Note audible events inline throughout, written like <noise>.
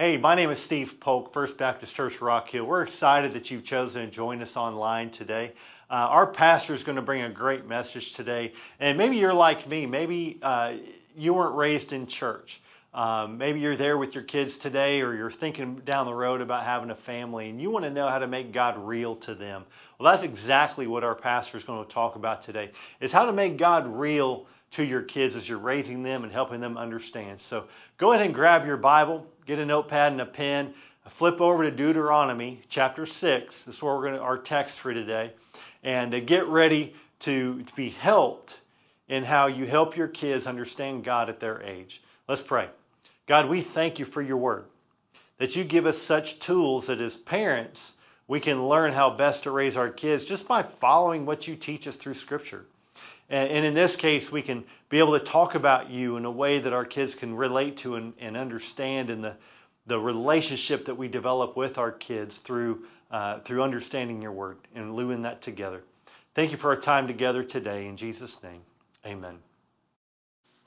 Hey, my name is Steve Polk, First Baptist Church Rock Hill. We're excited that you've chosen to join us online today. Uh, our pastor is going to bring a great message today. And maybe you're like me. Maybe uh, you weren't raised in church. Um, maybe you're there with your kids today, or you're thinking down the road about having a family, and you want to know how to make God real to them. Well, that's exactly what our pastor is going to talk about today: is how to make God real to your kids as you're raising them and helping them understand. So go ahead and grab your Bible, get a notepad and a pen, flip over to Deuteronomy chapter six. This is where we're going to our text for today, and uh, get ready to, to be helped in how you help your kids understand God at their age. Let's pray. God, we thank you for your word, that you give us such tools that as parents, we can learn how best to raise our kids just by following what you teach us through Scripture. And, in this case, we can be able to talk about you in a way that our kids can relate to and, and understand in the, the relationship that we develop with our kids through, uh, through understanding your word and living that together. Thank you for our time together today. In Jesus' name, amen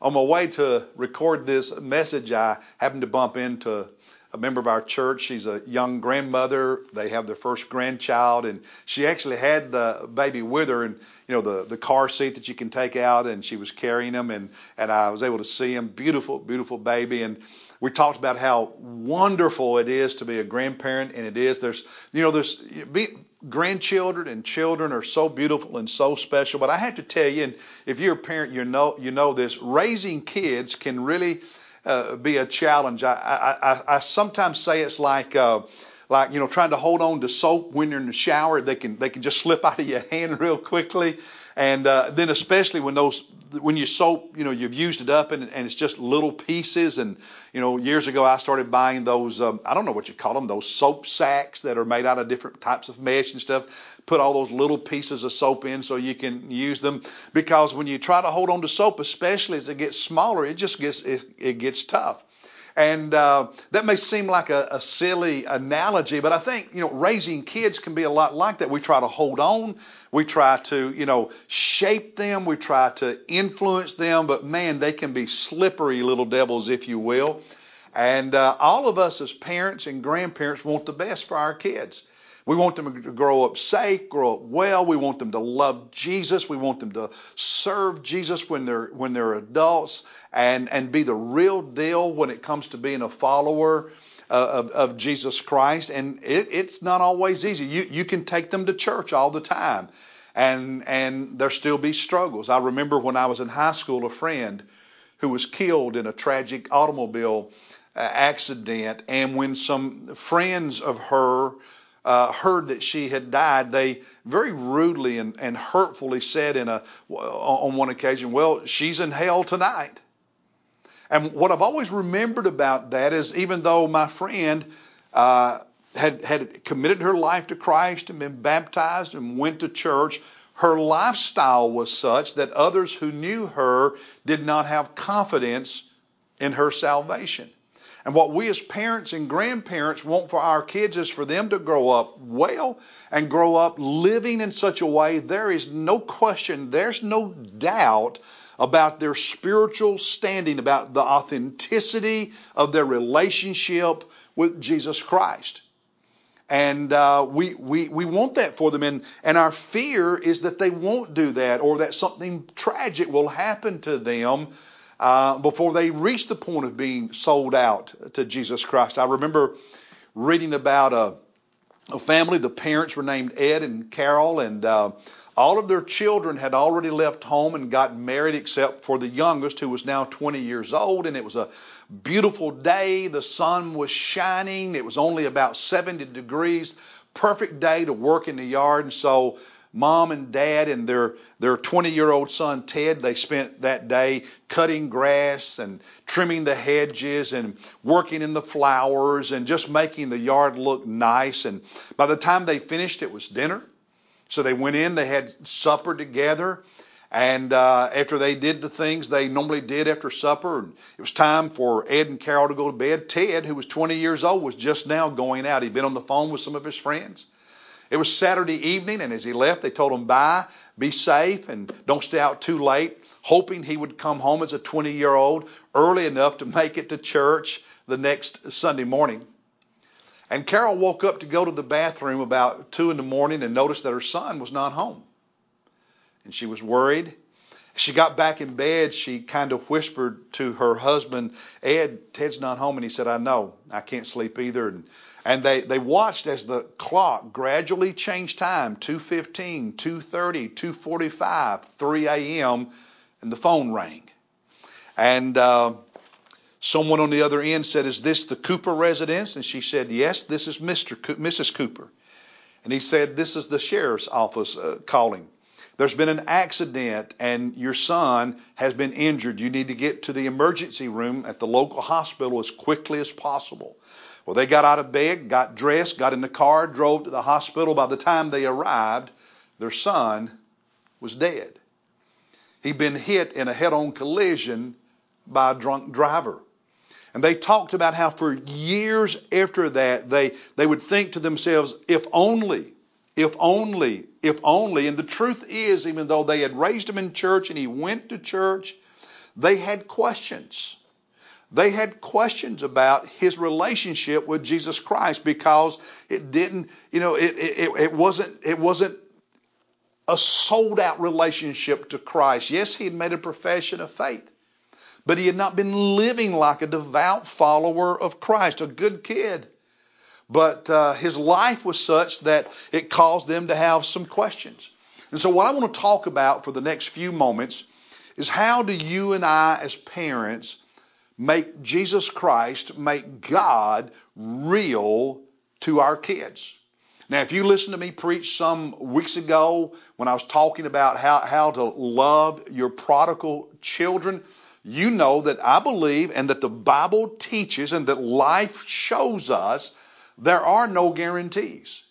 on my way to record this message, I happened to bump into a member of our church. She's a young grandmother. They have their first grandchild, and she actually had the baby with her, and you know the the car seat that you can take out, and she was carrying him, and and I was able to see him. Beautiful, beautiful baby, and we talked about how wonderful it is to be a grandparent, and it is. There's you know there's be, grandchildren and children are so beautiful and so special. But I have to tell you, and if you're a parent, you know you know this. Raising kids can really uh, be a challenge. I, I, I, sometimes say it's like. Uh, like you know, trying to hold on to soap when you're in the shower, they can they can just slip <laughs> out of your hand real quickly, and uh, then especially when those when you soap, you know, you've used it up and, and it's just little pieces. And, you know, years ago I started buying those, um, I don't know what you call them, those soap sacks that are made out of different types of mesh and stuff. Put all those little pieces of soap in so you can use them. Because when you try to hold on to soap, especially as it gets smaller, it just gets, it, it gets tough. And uh, that may seem like a, a, silly analogy, but I think you know raising kids can be a lot like that. We try to hold on, we try to you know shape them, we try to influence them, but man, they can be slippery little devils, if you will. And uh, all of us as parents and grandparents want the best for our kids. We want them to grow up safe, grow up well. We want them to love Jesus. We want them to serve Jesus when they're when they're adults and and be the real deal when it comes to being a follower uh, of, of Jesus Christ. And it, it's not always easy. You you can take them to church all the time, and and there still be struggles. I remember when I was in high school, a friend who was killed in a tragic automobile uh, accident, and when some friends of her uh, heard that she had died, they very rudely and, and hurtfully said in a, on one occasion, well, she's in hell tonight. And what I've always remembered about that is even though my friend uh, had, had committed her life to Christ and been baptized and went to church, her lifestyle was such that others who knew her did not have confidence in her salvation. And what we as parents and grandparents want for our kids is for them to grow up well and grow up living in such a way there is no question, there's no doubt about their spiritual standing, about the authenticity of their relationship with Jesus Christ. And uh, we, we, we want that for them. And, and our fear is that they won't do that or that something tragic will happen to them uh, before they reached the point of being sold out to Jesus Christ. I remember reading about a, a family. The parents were named Ed and Carol, and uh, all of their children had already left home and gotten married, except for the youngest, who was now 20 years old. And it was a beautiful day. The sun was shining. It was only about 70 degrees. Perfect day to work in the yard. And so mom and dad and their their 20 year old son Ted they spent that day cutting grass and trimming the hedges and working in the flowers and just making the yard look nice and by the time they finished it was dinner so they went in they had supper together and uh, after they did the things they normally did after supper, and it was time for Ed and Carol to go to bed. Ted, who was 20 years old, was just now going out. He'd been on the phone with some of his friends. It was Saturday evening, and as he left, they told him, bye, be safe, and don't stay out too late, hoping he would come home as a 20 year old early enough to make it to church the next Sunday morning. And Carol woke up to go to the bathroom about 2 in the morning and noticed that her son was not home. And she was worried. She got back in bed. She kind of whispered to her husband, Ed, Ted's not home. And he said, I know. I can't sleep either. And, and they, they watched as the clock gradually changed time 2.15, 2.30, 2.45, 3 a.m. And the phone rang. And uh, someone on the other end said, Is this the Cooper residence? And she said, Yes, this is Mr. Co- Mrs. Cooper. And he said, This is the sheriff's office uh, calling. There's been an accident and your son has been injured. You need to get to the emergency room at the local hospital as quickly as possible. Well, they got out of bed, got dressed, got in the car, drove to the hospital. By the time they arrived, their son was dead. He'd been hit in a head on collision by a drunk driver. And they talked about how for years after that, they, they would think to themselves, if only, if only, if only. And the truth is, even though they had raised him in church and he went to church, they had questions. They had questions about his relationship with Jesus Christ because it didn't, you know, it, it, it wasn't, it wasn't a sold out relationship to Christ. Yes, he had made a profession of faith but he had not been living like a devout follower of Christ, a good kid. But uh, his life was such that it caused them to have some questions. And so, what I want to talk about for the next few moments is how do you and I, as parents, make Jesus Christ, make God real to our kids? Now, if you listened to me preach some weeks ago when I was talking about how, how to love your prodigal children, you know that I believe and that the Bible teaches and that life shows us there are no guarantees.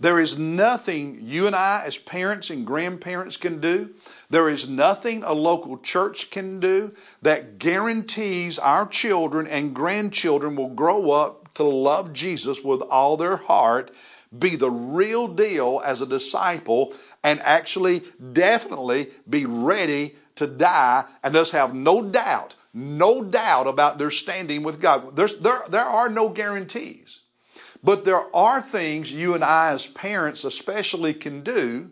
There is nothing you and I, as parents and grandparents, can do. There is nothing a local church can do that guarantees our children and grandchildren will grow up to love Jesus with all their heart, be the real deal as a disciple, and actually, definitely be ready to die and thus have no doubt, no doubt about their standing with God. There's, there, there are no guarantees. But there are things you and I, as parents especially, can do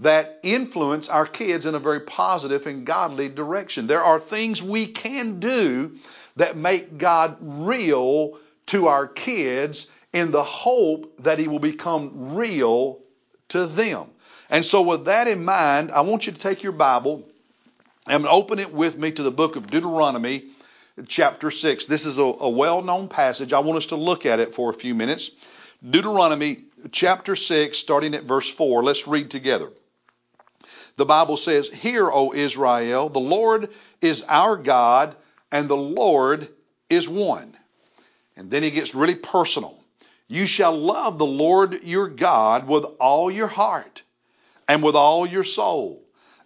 that influence our kids in a very positive and godly direction. There are things we can do that make God real to our kids in the hope that He will become real to them. And so, with that in mind, I want you to take your Bible and open it with me to the book of Deuteronomy, chapter 6. This is a, a well known passage. I want us to look at it for a few minutes. Deuteronomy, chapter 6, starting at verse 4. Let's read together. The Bible says, Hear, O Israel, the Lord is our God, and the Lord is one. And then he gets really personal. You shall love the Lord your God with all your heart and with all your soul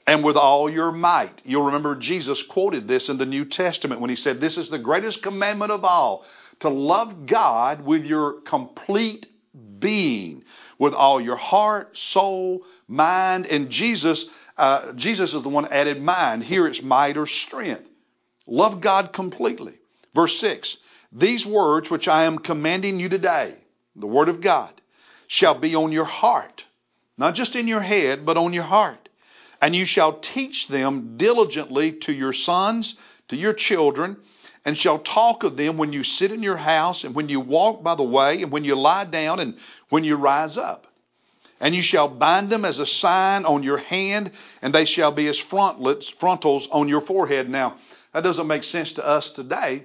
and with all your might. You'll remember Jesus quoted this in the New Testament when he said, This is the greatest commandment of all to love God with your complete being, with all your heart, soul, mind. And Jesus, uh, Jesus is the one added mind. Here it's might or strength. Love God completely. Verse 6 These words which I am commanding you today, the Word of God, shall be on your heart, not just in your head, but on your heart and you shall teach them diligently to your sons, to your children, and shall talk of them when you sit in your house, and when you walk by the way, and when you lie down, and when you rise up. And you shall bind them as a sign on your hand, and they shall be as frontlets, frontals on your forehead. Now, that doesn't make sense to us today,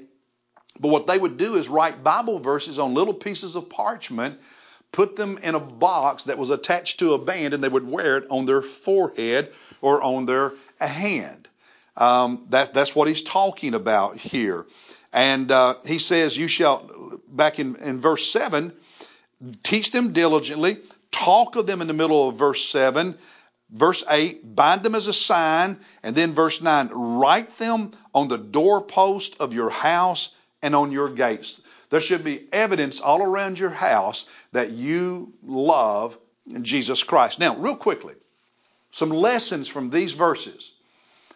but what they would do is write Bible verses on little pieces of parchment put them in a box that was attached to a band, and they would wear it on their forehead or on their hand. Um, that, that's what he's talking about here. And uh, he says, You shall, back in, in verse 7, teach them diligently, talk of them in the middle of verse 7. Verse 8, bind them as a sign. And then verse 9, write them on the doorpost of your house and on your gates. There should be evidence all around your house that you love Jesus Christ. Now, real quickly, some lessons from these verses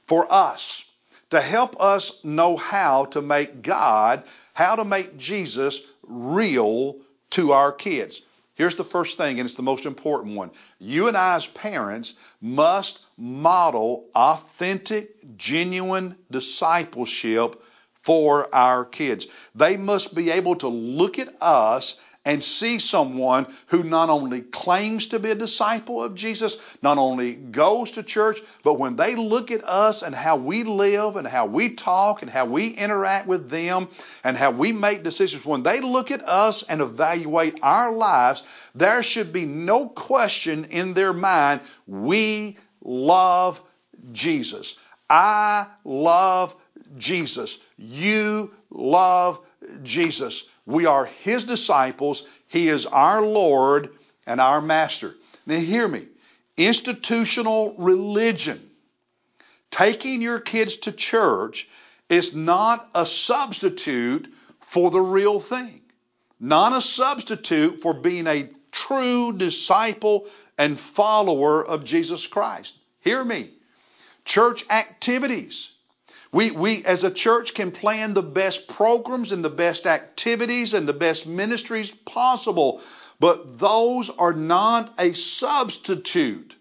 for us to help us know how to make God, how to make Jesus real to our kids. Here's the first thing, and it's the most important one. You and I, as parents, must model authentic, genuine discipleship for our kids. They must be able to look at us and see someone who not only claims to be a disciple of Jesus, not only goes to church, but when they look at us and how we live and how we talk and how we interact with them and how we make decisions, when they look at us and evaluate our lives, there should be no question in their mind we love Jesus. I love Jesus. You love Jesus. We are His disciples. He is our Lord and our Master. Now, hear me. Institutional religion, taking your kids to church, is not a substitute for the real thing. Not a substitute for being a true disciple and follower of Jesus Christ. Hear me. Church activities we, we as a church can plan the best programs and the best activities and the best ministries possible, but those are not a substitute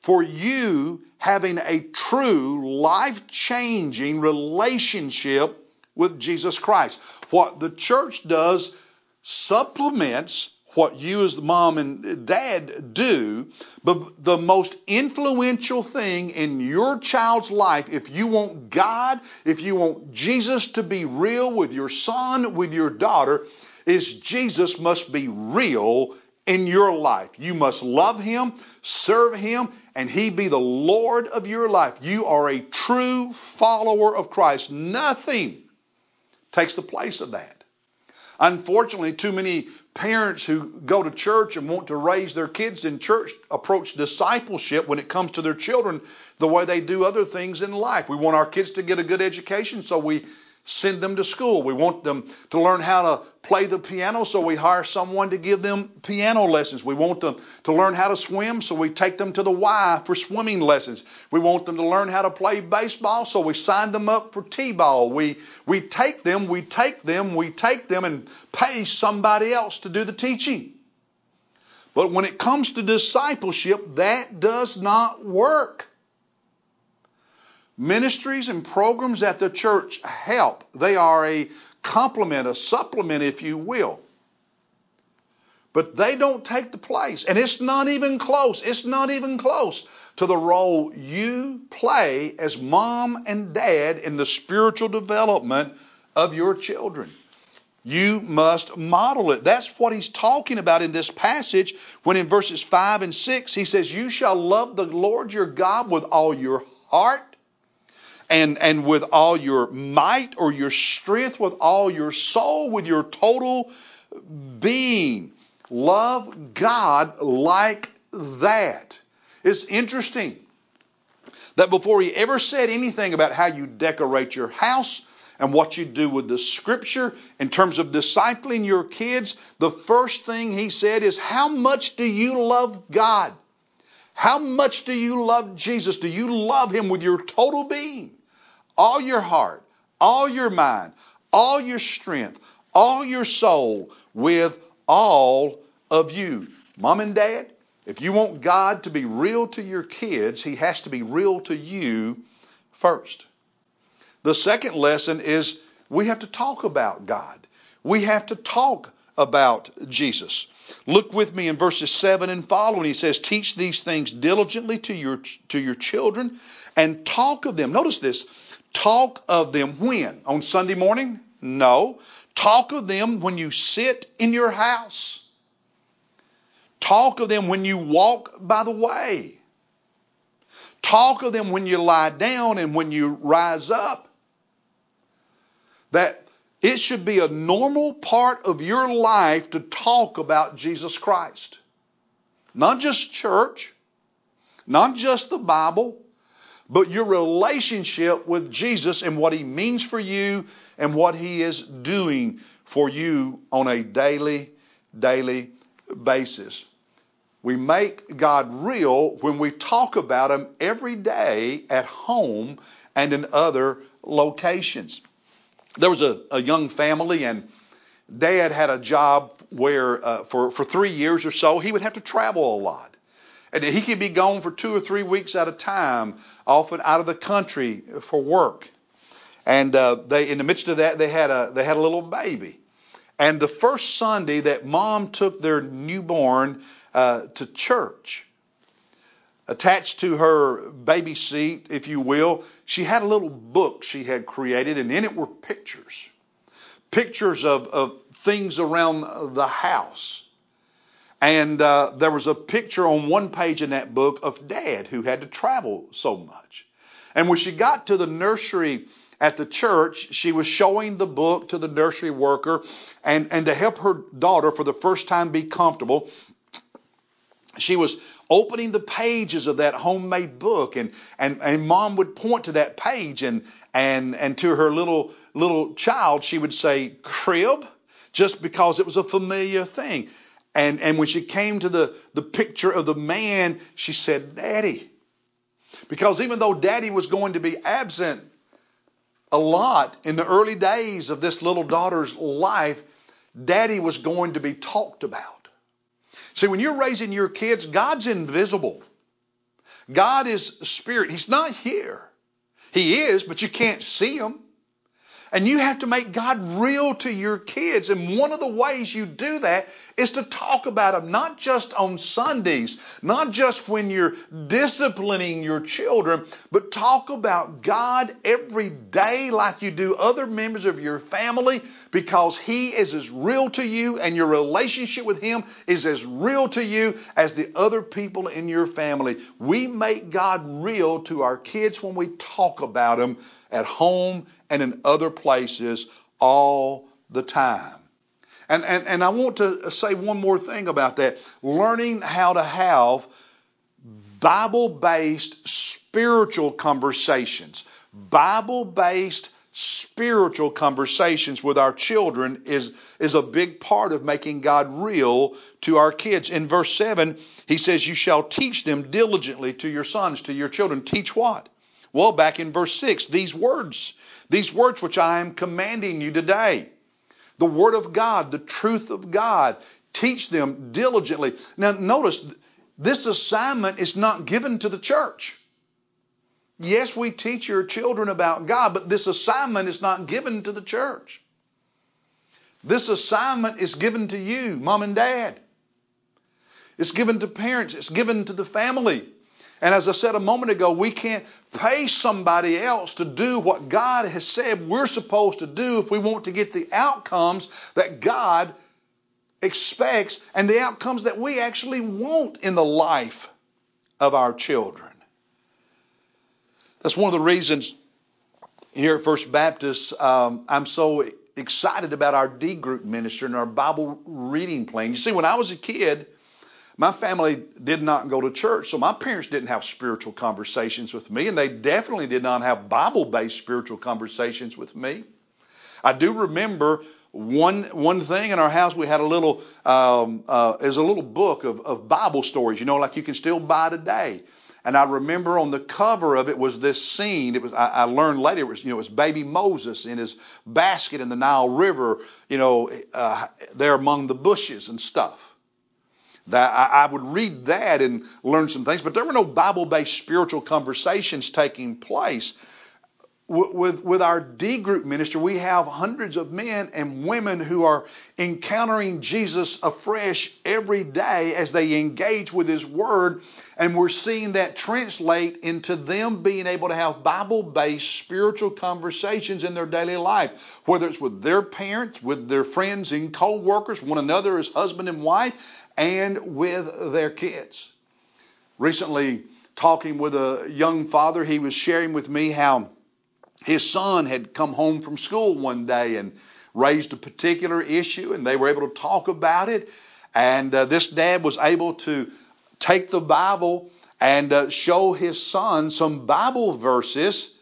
for you having a true life changing relationship with Jesus Christ. What the church does supplements what you as the mom and dad do, but the most influential thing in your child's life, if you want God, if you want Jesus to be real with your son, with your daughter, is Jesus must be real in your life. You must love Him, serve Him, and He be the Lord of your life. You are a true follower of Christ. Nothing takes the place of that. Unfortunately, too many parents who go to church and want to raise their kids in church approach discipleship when it comes to their children the way they do other things in life. We want our kids to get a good education, so we send them to school. We want them to learn how to play the piano, so we hire someone to give them piano lessons. We want them to learn how to swim, so we take them to the Y for swimming lessons. We want them to learn how to play baseball, so we sign them up for T-ball. We we take them, we take them, we take them and pay somebody else to do the teaching. But when it comes to discipleship, that does not work. Ministries and programs at the church help. They are a complement, a supplement, if you will. But they don't take the place. And it's not even close. It's not even close to the role you play as mom and dad in the spiritual development of your children. You must model it. That's what he's talking about in this passage when in verses 5 and 6 he says, You shall love the Lord your God with all your heart and, and with all your might or your strength, with all your soul, with your total being. Love God like that. It's interesting that before he ever said anything about how you decorate your house and what you do with the scripture in terms of discipling your kids, the first thing he said is, How much do you love God? How much do you love Jesus? Do you love him with your total being? All your heart, all your mind, all your strength, all your soul, with all of you. Mom and dad, if you want God to be real to your kids, He has to be real to you first. The second lesson is we have to talk about God. We have to talk about Jesus. Look with me in verses 7 and following. He says, Teach these things diligently to your, to your children and talk of them. Notice this Talk of them when? On Sunday morning? No. Talk of them when you sit in your house. Talk of them when you walk by the way. Talk of them when you lie down and when you rise up. That it should be a normal part of your life to talk about Jesus Christ. Not just church, not just the Bible, but your relationship with Jesus and what He means for you and what He is doing for you on a daily, daily basis. We make God real when we talk about Him every day at home and in other locations. There was a, a young family, and Dad had a job where uh, for, for three years or so he would have to travel a lot. And he could be gone for two or three weeks at a time, often out of the country for work. And uh, they, in the midst of that, they had a they had a little baby. And the first Sunday that mom took their newborn uh, to church, attached to her baby seat, if you will, she had a little book she had created, and in it were pictures, pictures of, of things around the house. And uh, there was a picture on one page in that book of dad who had to travel so much. And when she got to the nursery at the church, she was showing the book to the nursery worker and, and to help her daughter for the first time be comfortable. She was opening the pages of that homemade book and, and, and mom would point to that page and, and, and to her little, little child, she would say, crib, just because it was a familiar thing. And, and when she came to the, the picture of the man, she said, Daddy. Because even though Daddy was going to be absent a lot in the early days of this little daughter's life, Daddy was going to be talked about. See, when you're raising your kids, God's invisible. God is spirit. He's not here. He is, but you can't see him. And you have to make God real to your kids. And one of the ways you do that is to talk about Him, not just on Sundays, not just when you're disciplining your children, but talk about God every day like you do other members of your family because He is as real to you and your relationship with Him is as real to you as the other people in your family. We make God real to our kids when we talk about Him at home and in other places all the time. And, and, and I want to say one more thing about that. Learning how to have Bible based spiritual conversations. Bible based spiritual conversations with our children is, is a big part of making God real to our kids. In verse 7, he says, You shall teach them diligently to your sons, to your children. Teach what? Well, back in verse 6, these words, these words which I am commanding you today. The Word of God, the truth of God. Teach them diligently. Now, notice, this assignment is not given to the church. Yes, we teach your children about God, but this assignment is not given to the church. This assignment is given to you, mom and dad. It's given to parents. It's given to the family. And as I said a moment ago, we can't pay somebody else to do what God has said we're supposed to do if we want to get the outcomes that God expects and the outcomes that we actually want in the life of our children. That's one of the reasons here at First Baptist um, I'm so excited about our D group ministry and our Bible reading plan. You see, when I was a kid, my family did not go to church, so my parents didn't have spiritual conversations with me, and they definitely did not have Bible based spiritual conversations with me. I do remember one one thing in our house. We had a little um, uh, is a little book of, of Bible stories, you know, like you can still buy today. And I remember on the cover of it was this scene. It was I, I learned later it was you know it was baby Moses in his basket in the Nile River, you know, uh, there among the bushes and stuff. That I, would read that and learn some things, but there were no Bible-based spiritual conversations taking place with, with our D group ministry, we have hundreds of men and women who are encountering Jesus afresh every day as they engage with His Word. And we're seeing that translate into them being able to have Bible based spiritual conversations in their daily life, whether it's with their parents, with their friends and co workers, one another as husband and wife, and with their kids. Recently, talking with a young father, he was sharing with me how his son had come home from school one day and raised a particular issue, and they were able to talk about it. And uh, this dad was able to take the Bible and uh, show his son some Bible verses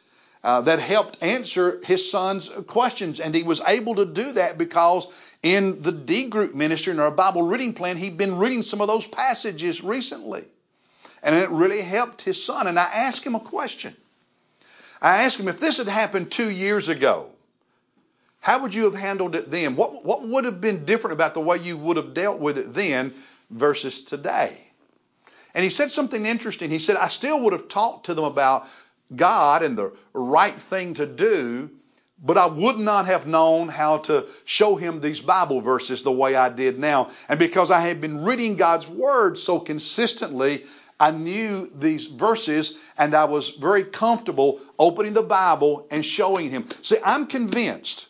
uh, that helped answer his son's questions. And he was able to do that because in the D group ministry in our Bible reading plan, he'd been reading some of those passages recently. And it really helped his son. And I asked him a question. I asked him if this had happened two years ago, how would you have handled it then? What, what would have been different about the way you would have dealt with it then versus today? And he said something interesting. He said, I still would have talked to them about God and the right thing to do, but I would not have known how to show him these Bible verses the way I did now. And because I had been reading God's Word so consistently, I knew these verses and I was very comfortable opening the Bible and showing him. See, I'm convinced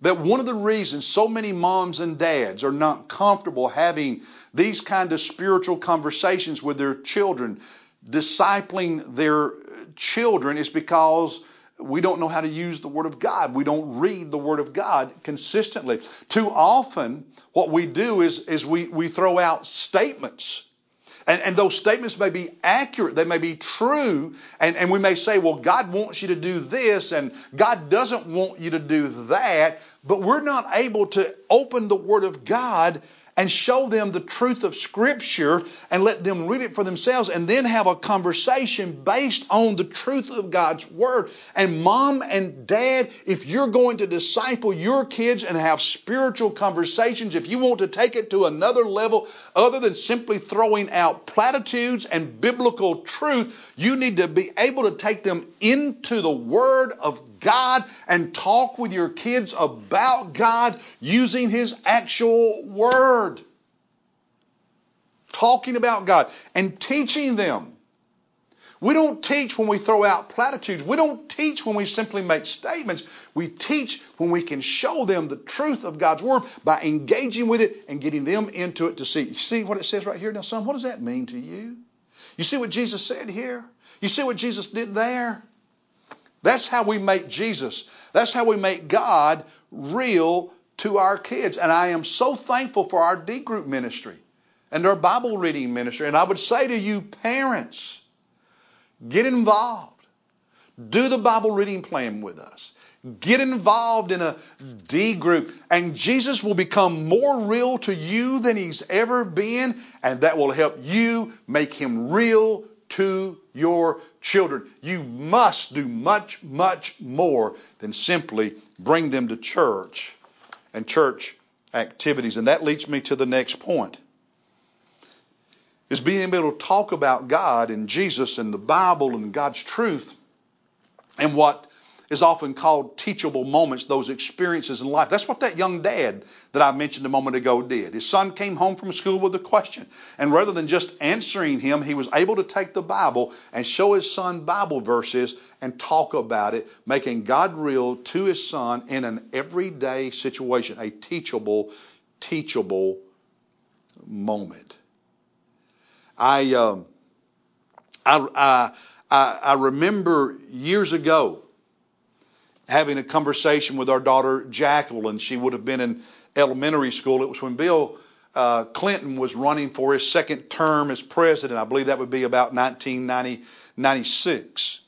that one of the reasons so many moms and dads are not comfortable having these kind of spiritual conversations with their children, discipling their children is because we don't know how to use the Word of God. We don't read the Word of God consistently. Too often, what we do is, is we, we throw out statements. And, and those statements may be accurate, they may be true, and, and we may say, well, God wants you to do this, and God doesn't want you to do that, but we're not able to open the Word of God and show them the truth of Scripture and let them read it for themselves and then have a conversation based on the truth of God's Word. And mom and dad, if you're going to disciple your kids and have spiritual conversations, if you want to take it to another level other than simply throwing out platitudes and biblical truth, you need to be able to take them into the Word of God and talk with your kids about God using His actual Word. Talking about God and teaching them. We don't teach when we throw out platitudes. We don't teach when we simply make statements. We teach when we can show them the truth of God's Word by engaging with it and getting them into it to see. You see what it says right here? Now, son, what does that mean to you? You see what Jesus said here? You see what Jesus did there? That's how we make Jesus. That's how we make God real to our kids. And I am so thankful for our D group ministry and our Bible reading ministry. And I would say to you, parents, get involved. Do the Bible reading plan with us. Get involved in a D group, and Jesus will become more real to you than he's ever been, and that will help you make him real to your children. You must do much, much more than simply bring them to church and church activities. And that leads me to the next point. Is being able to talk about God and Jesus and the Bible and God's truth and what is often called teachable moments, those experiences in life. That's what that young dad that I mentioned a moment ago did. His son came home from school with a question. And rather than just answering him, he was able to take the Bible and show his son Bible verses and talk about it, making God real to his son in an everyday situation, a teachable, teachable moment. I, um, I, I, I remember years ago having a conversation with our daughter Jacqueline. She would have been in elementary school. It was when Bill uh, Clinton was running for his second term as president. I believe that would be about 1996.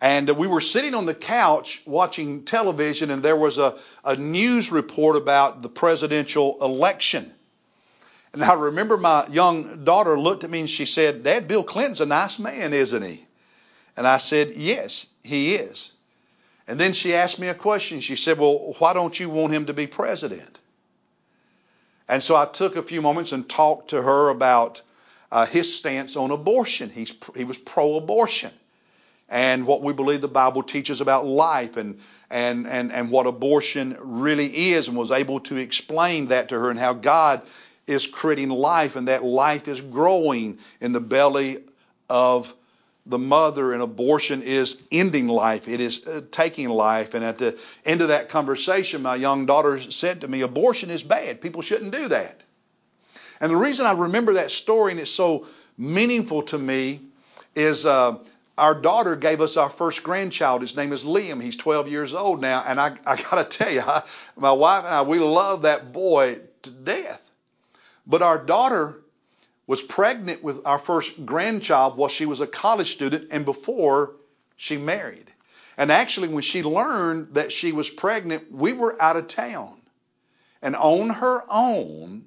And uh, we were sitting on the couch watching television, and there was a, a news report about the presidential election. And I remember my young daughter looked at me and she said, Dad, Bill Clinton's a nice man, isn't he? And I said, Yes, he is. And then she asked me a question. She said, Well, why don't you want him to be president? And so I took a few moments and talked to her about uh, his stance on abortion. He's, he was pro abortion. And what we believe the Bible teaches about life and, and, and, and what abortion really is, and was able to explain that to her and how God is creating life and that life is growing in the belly of the mother and abortion is ending life. It is uh, taking life. And at the end of that conversation, my young daughter said to me, abortion is bad. People shouldn't do that. And the reason I remember that story and it's so meaningful to me is uh, our daughter gave us our first grandchild. His name is Liam. He's 12 years old now. And I, I got to <laughs> tell you, I, my wife and I, we love that boy to death. But our daughter was pregnant with our first grandchild while she was a college student and before she married. And actually, when she learned that she was pregnant, we were out of town. And on her own,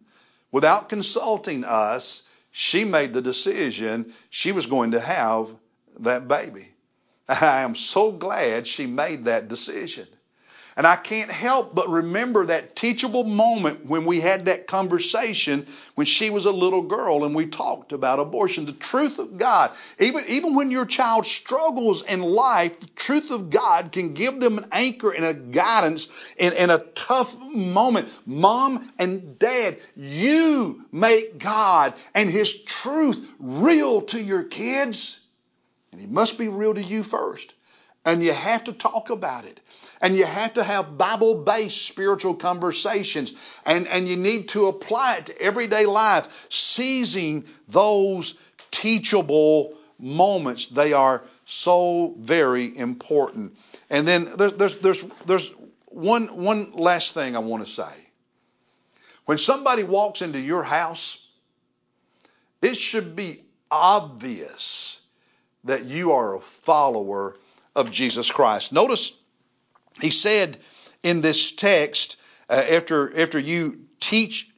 without consulting us, she made the decision she was going to have that baby. <laughs> I am so glad she made that decision. And I can't help but remember that teachable moment when we had that conversation when she was a little girl and we talked about abortion. The truth of God, even, even when your child struggles in life, the truth of God can give them an anchor and a guidance in, in a tough moment. Mom and dad, you make God and His truth real to your kids. And He must be real to you first. And you have to talk about it. And you have to have Bible based spiritual conversations. And, and you need to apply it to everyday life, seizing those teachable moments. They are so very important. And then there's, there's, there's, there's one, one last thing I want to say. When somebody walks into your house, it should be obvious that you are a follower of Jesus Christ. Notice he said in this text, uh, after, after you teach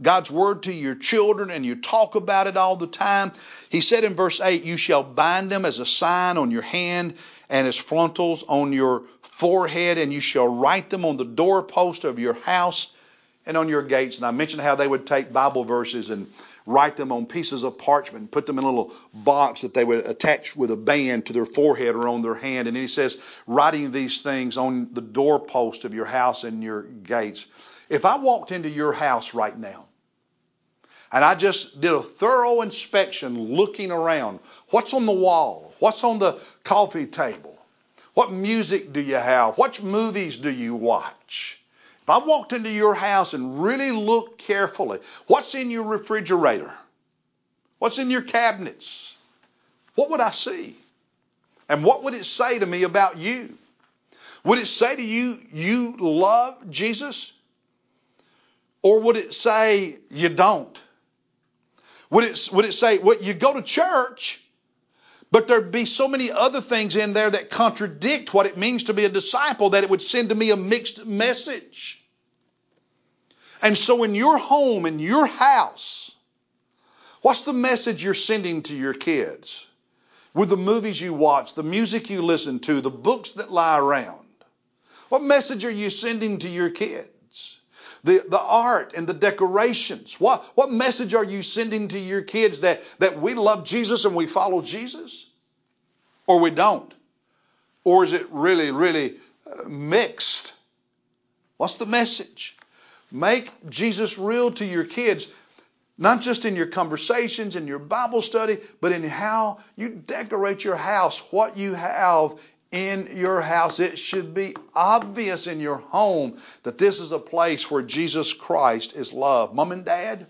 God's word to your children and you talk about it all the time, he said in verse 8, You shall bind them as a sign on your hand and as frontals on your forehead, and you shall write them on the doorpost of your house and on your gates. And I mentioned how they would take Bible verses and write them on pieces of parchment and put them in a little box that they would attach with a band to their forehead or on their hand. And he says, writing these things on the doorpost of your house and your gates. If I walked into your house right now, and I just did a thorough inspection looking around. What's on the wall? What's on the coffee table? What music do you have? What movies do you watch? If I walked into your house and really looked carefully, what's in your refrigerator? What's in your cabinets? What would I see? And what would it say to me about you? Would it say to you, you love Jesus? Or would it say, you don't? Would it, would it say, well, you go to church, but there'd be so many other things in there that contradict what it means to be a disciple that it would send to me a mixed message. And so in your home, in your house, what's the message you're sending to your kids? With the movies you watch, the music you listen to, the books that lie around. What message are you sending to your kids? The, the art and the decorations. What, what message are you sending to your kids that, that we love Jesus and we follow Jesus? Or we don't? Or is it really, really uh, mixed? What's the message? Make Jesus real to your kids, not just in your conversations, in your Bible study, but in how you decorate your house, what you have in your house. It should be obvious in your home that this is a place where Jesus Christ is loved. Mom and dad,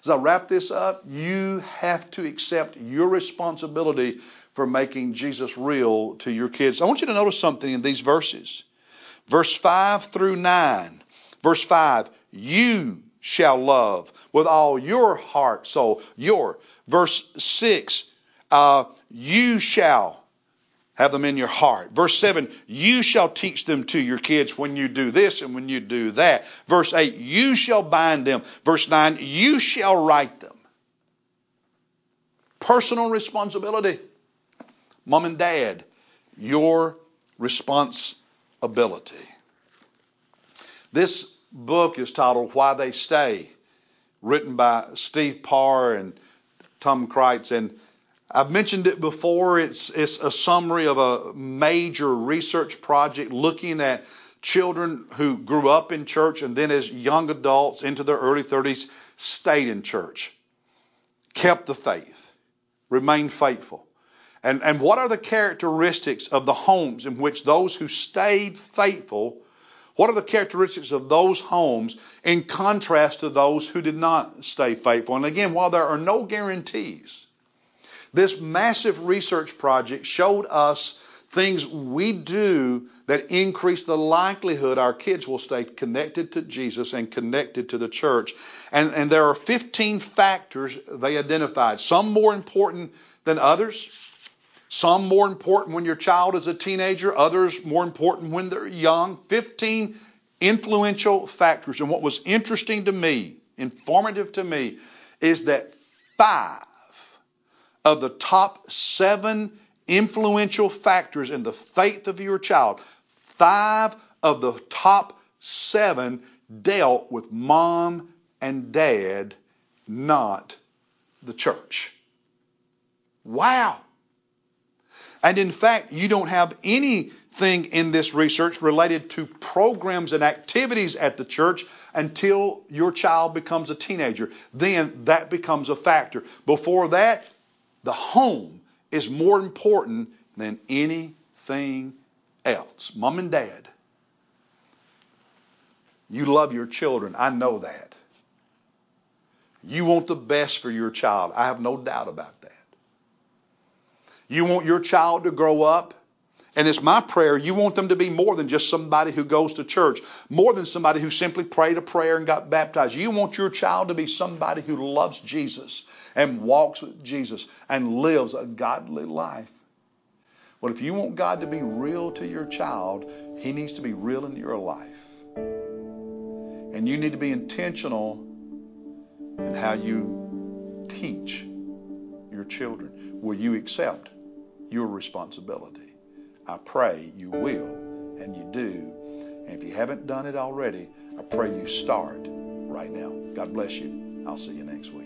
as I wrap this up, you have to accept your responsibility for making Jesus real to your kids. I want you to notice something in these verses. Verse 5 through 9. Verse 5, you shall love with all your heart, soul, your. Verse 6, uh, you shall have them in your heart. Verse 7, you shall teach them to your kids when you do this and when you do that. Verse 8, you shall bind them. Verse 9, you shall write them. Personal responsibility. Mom and dad, your responsibility. This book is titled Why They Stay, written by Steve Parr and Tom Crites. And I've mentioned it before. It's, it's a summary of a major research project looking at children who grew up in church and then as young adults into their early 30s stayed in church, kept the faith, remained faithful. And, and what are the characteristics of the homes in which those who stayed faithful what are the characteristics of those homes in contrast to those who did not stay faithful? And again, while there are no guarantees, this massive research project showed us things we do that increase the likelihood our kids will stay connected to Jesus and connected to the church. And, and there are 15 factors they identified, some more important than others. Some more important when your child is a teenager, others more important when they're young. 15 influential factors. And what was interesting to me, informative to me, is that five of the top seven influential factors in the faith of your child, five of the top seven dealt with mom and dad, not the church. Wow. And in fact, you don't have anything in this research related to programs and activities at the church until your child becomes a teenager. Then that becomes a factor. Before that, the home is more important than anything else. Mom and dad, you love your children. I know that. You want the best for your child. I have no doubt about that. You want your child to grow up, and it's my prayer, you want them to be more than just somebody who goes to church, more than somebody who simply prayed a prayer and got baptized. You want your child to be somebody who loves Jesus and walks with Jesus and lives a godly life. Well, if you want God to be real to your child, He needs to be real in your life. And you need to be intentional in how you teach your children. Will you accept your responsibility? I pray you will and you do. And if you haven't done it already, I pray you start right now. God bless you. I'll see you next week.